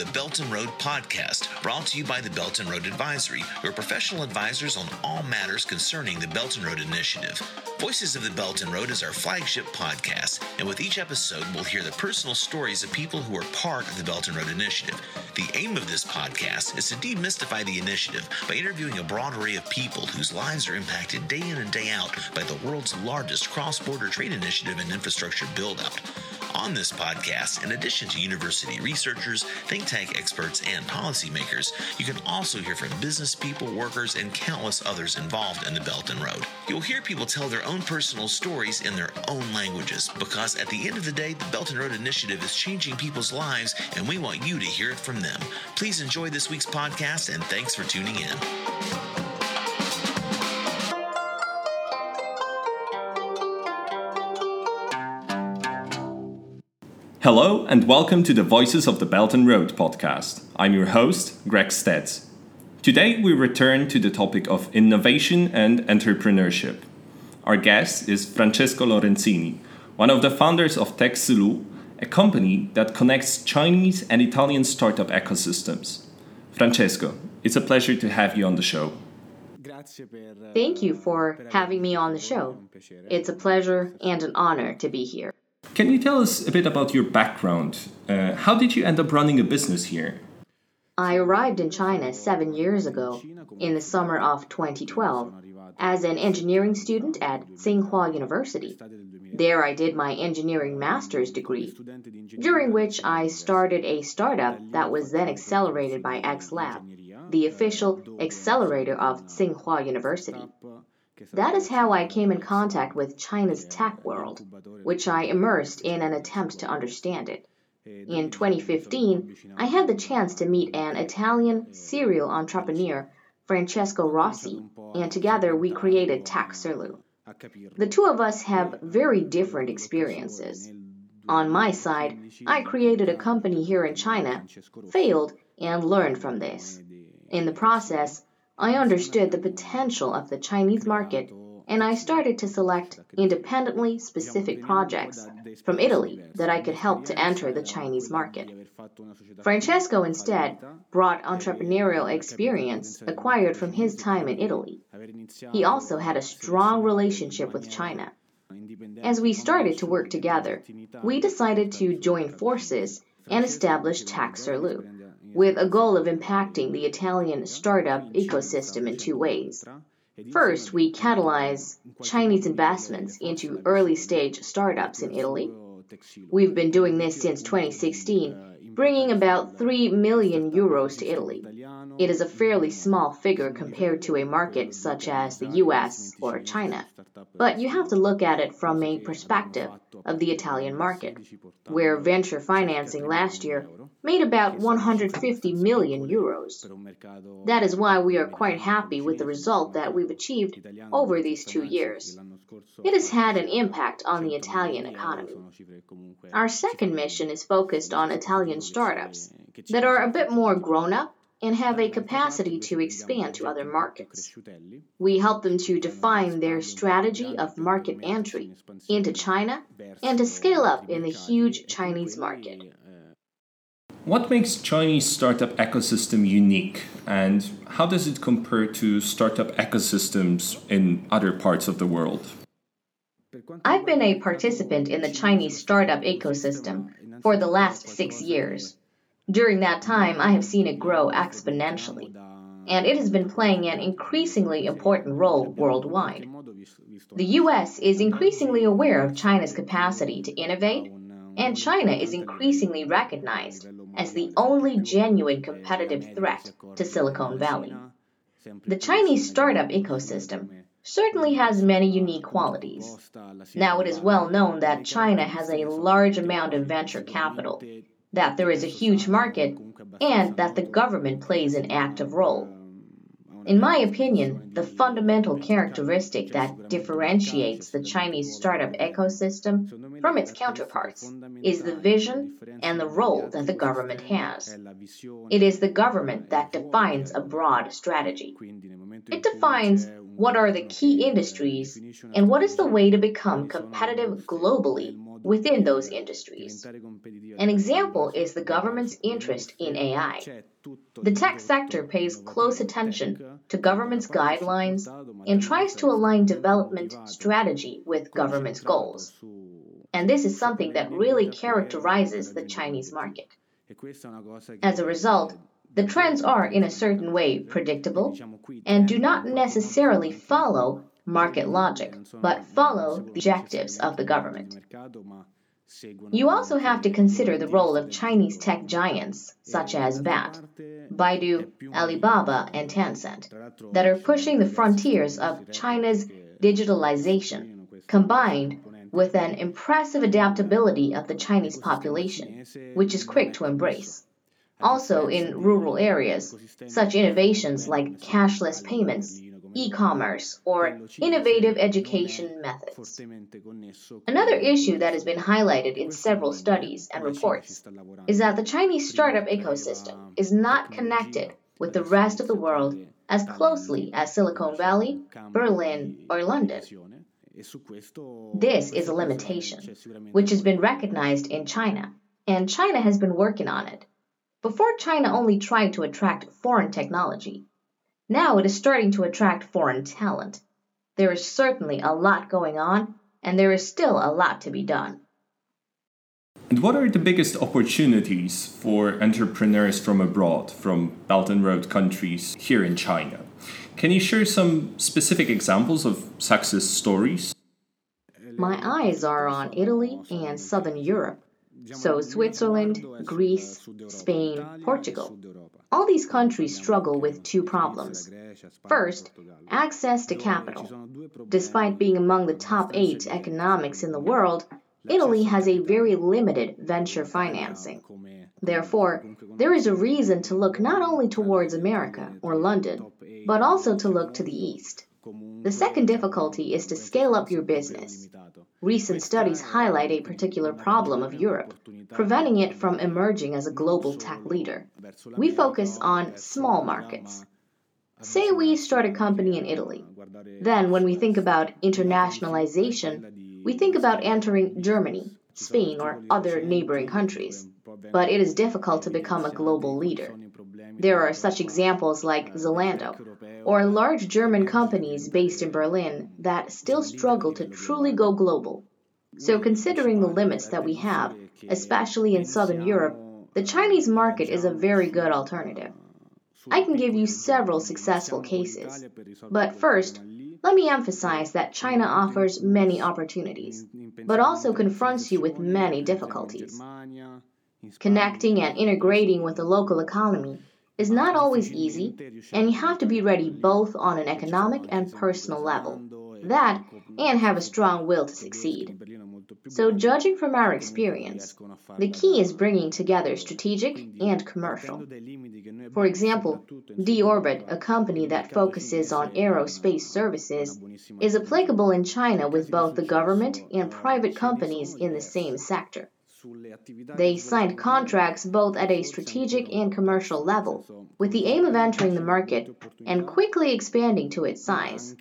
The Belt and Road podcast, brought to you by the Belt and Road Advisory, your professional advisors on all matters concerning the Belt and Road Initiative. Voices of the Belt and Road is our flagship podcast, and with each episode, we'll hear the personal stories of people who are part of the Belt and Road Initiative. The aim of this podcast is to demystify the initiative by interviewing a broad array of people whose lives are impacted day in and day out by the world's largest cross border trade initiative and infrastructure build out. On this podcast, in addition to university researchers, think tank experts, and policymakers, you can also hear from business people, workers, and countless others involved in the Belt and Road. You'll hear people tell their own personal stories in their own languages because at the end of the day, the Belt and Road Initiative is changing people's lives, and we want you to hear it from them. Please enjoy this week's podcast, and thanks for tuning in. Hello, and welcome to the Voices of the Belt and Road podcast. I'm your host, Greg Stetz. Today, we return to the topic of innovation and entrepreneurship. Our guest is Francesco Lorenzini, one of the founders of TechSilu, a company that connects Chinese and Italian startup ecosystems. Francesco, it's a pleasure to have you on the show. Thank you for having me on the show. It's a pleasure and an honor to be here. Can you tell us a bit about your background? Uh, how did you end up running a business here? I arrived in China seven years ago, in the summer of 2012, as an engineering student at Tsinghua University. There I did my engineering master's degree, during which I started a startup that was then accelerated by X Lab, the official accelerator of Tsinghua University. That is how I came in contact with China's tech world, which I immersed in an attempt to understand it. In 2015, I had the chance to meet an Italian serial entrepreneur, Francesco Rossi, and together we created TechSilu. The two of us have very different experiences. On my side, I created a company here in China, failed, and learned from this. In the process, I understood the potential of the Chinese market and I started to select independently specific projects from Italy that I could help to enter the Chinese market. Francesco instead brought entrepreneurial experience acquired from his time in Italy. He also had a strong relationship with China. As we started to work together, we decided to join forces and establish TechSilu with a goal of impacting the Italian startup ecosystem in two ways. First, we catalyze Chinese investments into early stage startups in Italy. We've been doing this since 2016, bringing about 3 million euros to Italy. It is a fairly small figure compared to a market such as the US or China, but you have to look at it from a perspective of the Italian market, where venture financing last year made about 150 million euros. That is why we are quite happy with the result that we've achieved over these two years. It has had an impact on the Italian economy. Our second mission is focused on Italian startups that are a bit more grown up and have a capacity to expand to other markets. We help them to define their strategy of market entry into China and to scale up in the huge Chinese market. What makes Chinese startup ecosystem unique and how does it compare to startup ecosystems in other parts of the world? I've been a participant in the Chinese startup ecosystem for the last six years. During that time, I have seen it grow exponentially, and it has been playing an increasingly important role worldwide. The US is increasingly aware of China's capacity to innovate, and China is increasingly recognized as the only genuine competitive threat to Silicon Valley. The Chinese startup ecosystem certainly has many unique qualities. Now, it is well known that China has a large amount of venture capital that there is a huge market, and that the government plays an active role. In my opinion, the fundamental characteristic that differentiates the Chinese startup ecosystem from its counterparts is the vision and the role that the government has. It is the government that defines a broad strategy. It defines what are the key industries and what is the way to become competitive globally within those industries. An example is the government's interest in AI. The tech sector pays close attention to government's guidelines and tries to align development strategy with government's goals. And this is something that really characterizes the Chinese market. As a result, the trends are in a certain way predictable and do not necessarily follow market logic, but follow the objectives of the government. You also have to consider the role of Chinese tech giants such as BAT, Baidu, Alibaba, and Tencent that are pushing the frontiers of China's digitalization, combined with an impressive adaptability of the Chinese population, which is quick to embrace. Also, in rural areas, such innovations like cashless payments, e commerce, or innovative education methods. Another issue that has been highlighted in several studies and reports is that the Chinese startup ecosystem is not connected with the rest of the world as closely as Silicon Valley, Berlin, or London. This is a limitation, which has been recognized in China, and China has been working on it. Before China only tried to attract foreign technology. Now it is starting to attract foreign talent. There is certainly a lot going on, and there is still a lot to be done. And what are the biggest opportunities for entrepreneurs from abroad, from Belt and Road countries here in China? Can you share some specific examples of success stories? My eyes are on Italy and Southern Europe so Switzerland, Greece, Spain, Portugal. All these countries struggle with two problems. First, access to capital. Despite being among the top eight economics in the world, Italy has a very limited venture financing. Therefore, there is a reason to look not only towards America or London, but also to look to the East. The second difficulty is to scale up your business. Recent studies highlight a particular problem of Europe, preventing it from emerging as a global tech leader. We focus on small markets. Say we start a company in Italy. Then, when we think about internationalization, we think about entering Germany, Spain, or other neighboring countries. But it is difficult to become a global leader. There are such examples like Zalando, or large German companies based in Berlin that still struggle to truly go global. So, considering the limits that we have, especially in Southern Europe, the Chinese market is a very good alternative. I can give you several successful cases. But first, let me emphasize that China offers many opportunities, but also confronts you with many difficulties. Connecting and integrating with the local economy is not always easy, and you have to be ready both on an economic and personal level. That, and have a strong will to succeed. So, judging from our experience, the key is bringing together strategic and commercial. For example, D-Orbit, a company that focuses on aerospace services, is applicable in China with both the government and private companies in the same sector. They signed contracts both at a strategic and commercial level, with the aim of entering the market and quickly expanding to its size.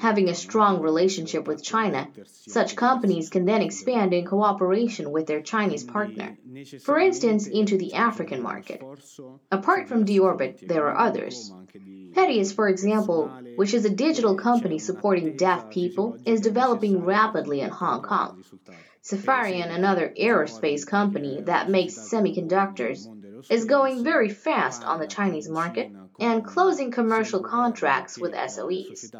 Having a strong relationship with China, such companies can then expand in cooperation with their Chinese partner, for instance, into the African market. Apart from D-Orbit, there are others. Pedius, for example, which is a digital company supporting deaf people, is developing rapidly in Hong Kong. Safarian, another aerospace company that makes semiconductors, is going very fast on the Chinese market and closing commercial contracts with SOEs.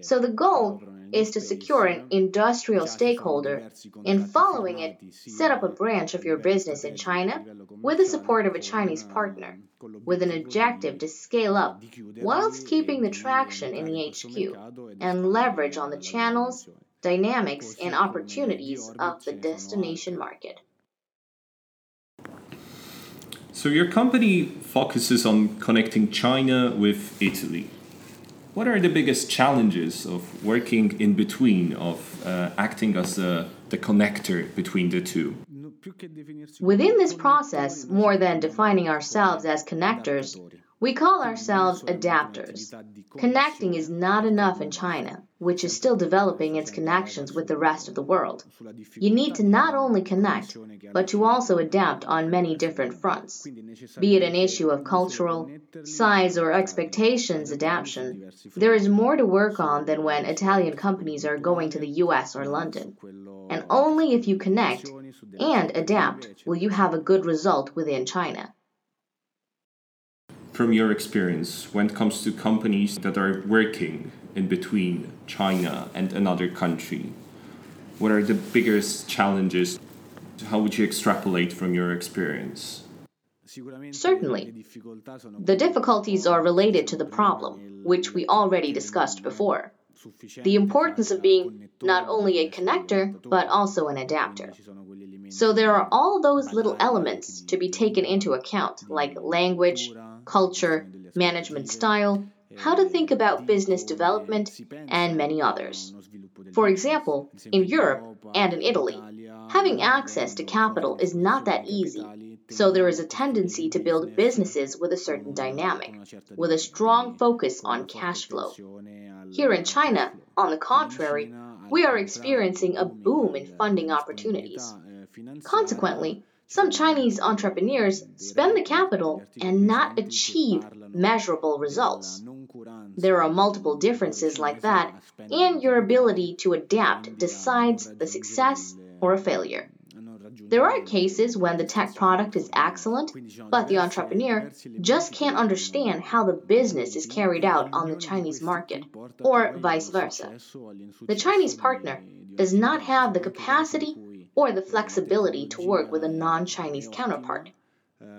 So the goal is to secure an industrial stakeholder and following it, set up a branch of your business in China with the support of a Chinese partner, with an objective to scale up whilst keeping the traction in the HQ and leverage on the channels dynamics and opportunities of the destination market. So, your company focuses on connecting China with Italy. What are the biggest challenges of working in between, of uh, acting as a, the connector between the two? Within this process, more than defining ourselves as connectors, we call ourselves adapters. Connecting is not enough in China. Which is still developing its connections with the rest of the world. You need to not only connect, but to also adapt on many different fronts, be it an issue of cultural, size, or expectations adaptation. There is more to work on than when Italian companies are going to the US or London. And only if you connect and adapt will you have a good result within China from your experience when it comes to companies that are working in between China and another country? What are the biggest challenges? How would you extrapolate from your experience? Certainly. The difficulties are related to the problem, which we already discussed before. The importance of being not only a connector, but also an adapter. So there are all those little elements to be taken into account, like language, culture, management style, how to think about business development, and many others. For example, in Europe and in Italy, having access to capital is not that easy, so there is a tendency to build businesses with a certain dynamic, with a strong focus on cash flow. Here in China, on the contrary, we are experiencing a boom in funding opportunities. Consequently, some Chinese entrepreneurs spend the capital and not achieve measurable results. There are multiple differences like that, and your ability to adapt decides the success or a failure. There are cases when the tech product is excellent, but the entrepreneur just can't understand how the business is carried out on the Chinese market, or vice versa. The Chinese partner does not have the capacity or the flexibility to work with a non Chinese counterpart.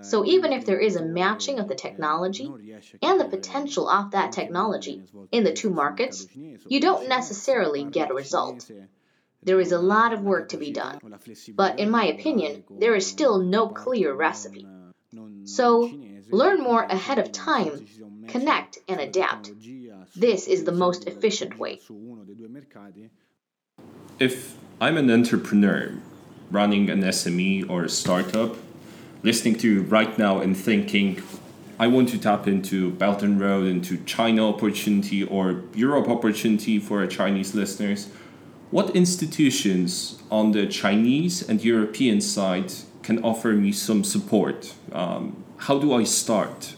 So, even if there is a matching of the technology and the potential of that technology in the two markets, you don't necessarily get a result. There is a lot of work to be done, but in my opinion, there is still no clear recipe. So, learn more ahead of time, connect, and adapt. This is the most efficient way. If I'm an entrepreneur running an SME or a startup, listening to you right now and thinking, I want to tap into Belt and Road, into China opportunity or Europe opportunity for our Chinese listeners. What institutions on the Chinese and European side can offer me some support? Um, how do I start?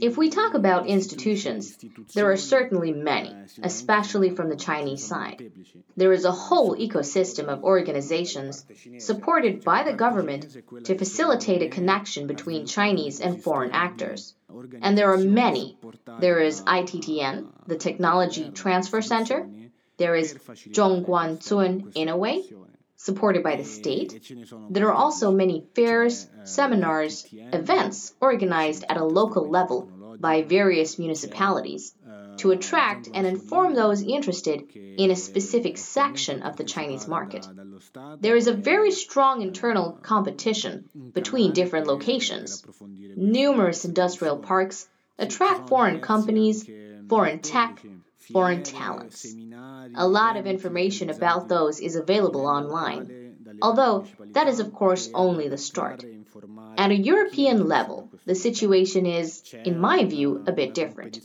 If we talk about institutions, there are certainly many, especially from the Chinese side. There is a whole ecosystem of organizations supported by the government to facilitate a connection between Chinese and foreign actors. And there are many. There is ITTN, the Technology Transfer Center. There is Zhongguancun Innoway, supported by the state. There are also many fairs, seminars, events organized at a local level by various municipalities to attract and inform those interested in a specific section of the Chinese market. There is a very strong internal competition between different locations. Numerous industrial parks attract foreign companies, foreign tech, foreign talents. A lot of information about those is available online, although that is, of course, only the start. At a European level, the situation is, in my view, a bit different.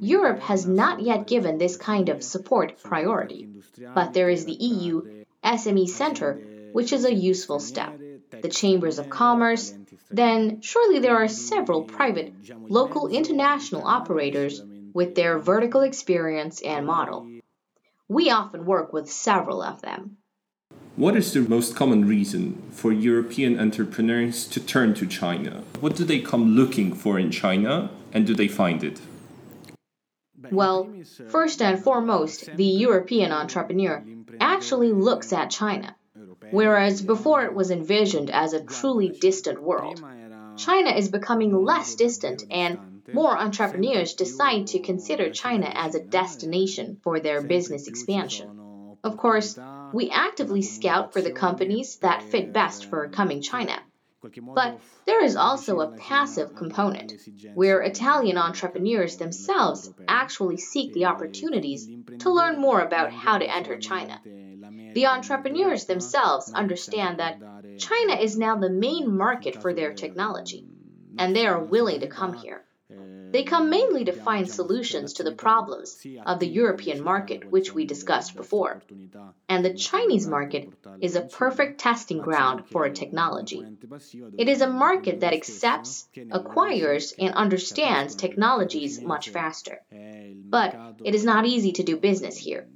Europe has not yet given this kind of support priority, but there is the EU SME Center, which is a useful step. The chambers of commerce, then surely there are several private, local, international operators with their vertical experience and model. We often work with several of them. What is the most common reason for European entrepreneurs to turn to China? What do they come looking for in China and do they find it? Well, first and foremost, the European entrepreneur actually looks at China, whereas before it was envisioned as a truly distant world. China is becoming less distant and more entrepreneurs decide to consider China as a destination for their business expansion. Of course, we actively scout for the companies that fit best for coming China. But there is also a passive component, where Italian entrepreneurs themselves actually seek the opportunities to learn more about how to enter China. The entrepreneurs themselves understand that China is now the main market for their technology, and they are willing to come here. They come mainly to find solutions to the problems of the European market, which we discussed before. And the Chinese market is a perfect testing ground for a technology. It is a market that accepts, acquires, and understands technologies much faster. But it is not easy to do business here.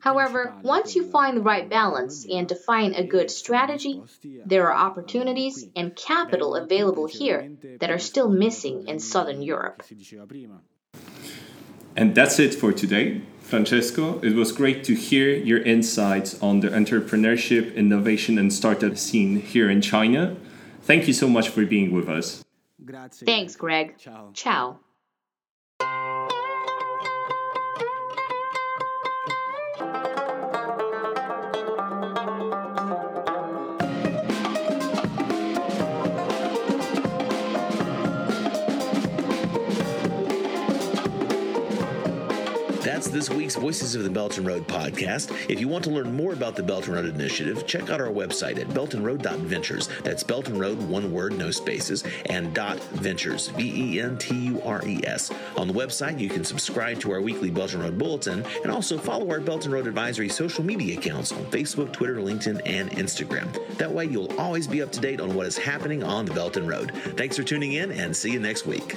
However, once you find the right balance and define a good strategy, there are opportunities and capital available here that are still missing in Southern Europe. And that's it for today. Francesco, it was great to hear your insights on the entrepreneurship, innovation, and startup scene here in China. Thank you so much for being with us. Thanks, Greg. Ciao. That's this week's Voices of the Belt and Road podcast. If you want to learn more about the Belt and Road Initiative, check out our website at beltandroad.ventures. That's Belt and Road, one word, no spaces, and dot ventures, V E N T U R E S. On the website, you can subscribe to our weekly Belt and Road Bulletin and also follow our Belt and Road Advisory social media accounts on Facebook, Twitter, LinkedIn, and Instagram. That way, you'll always be up to date on what is happening on the Belt and Road. Thanks for tuning in and see you next week.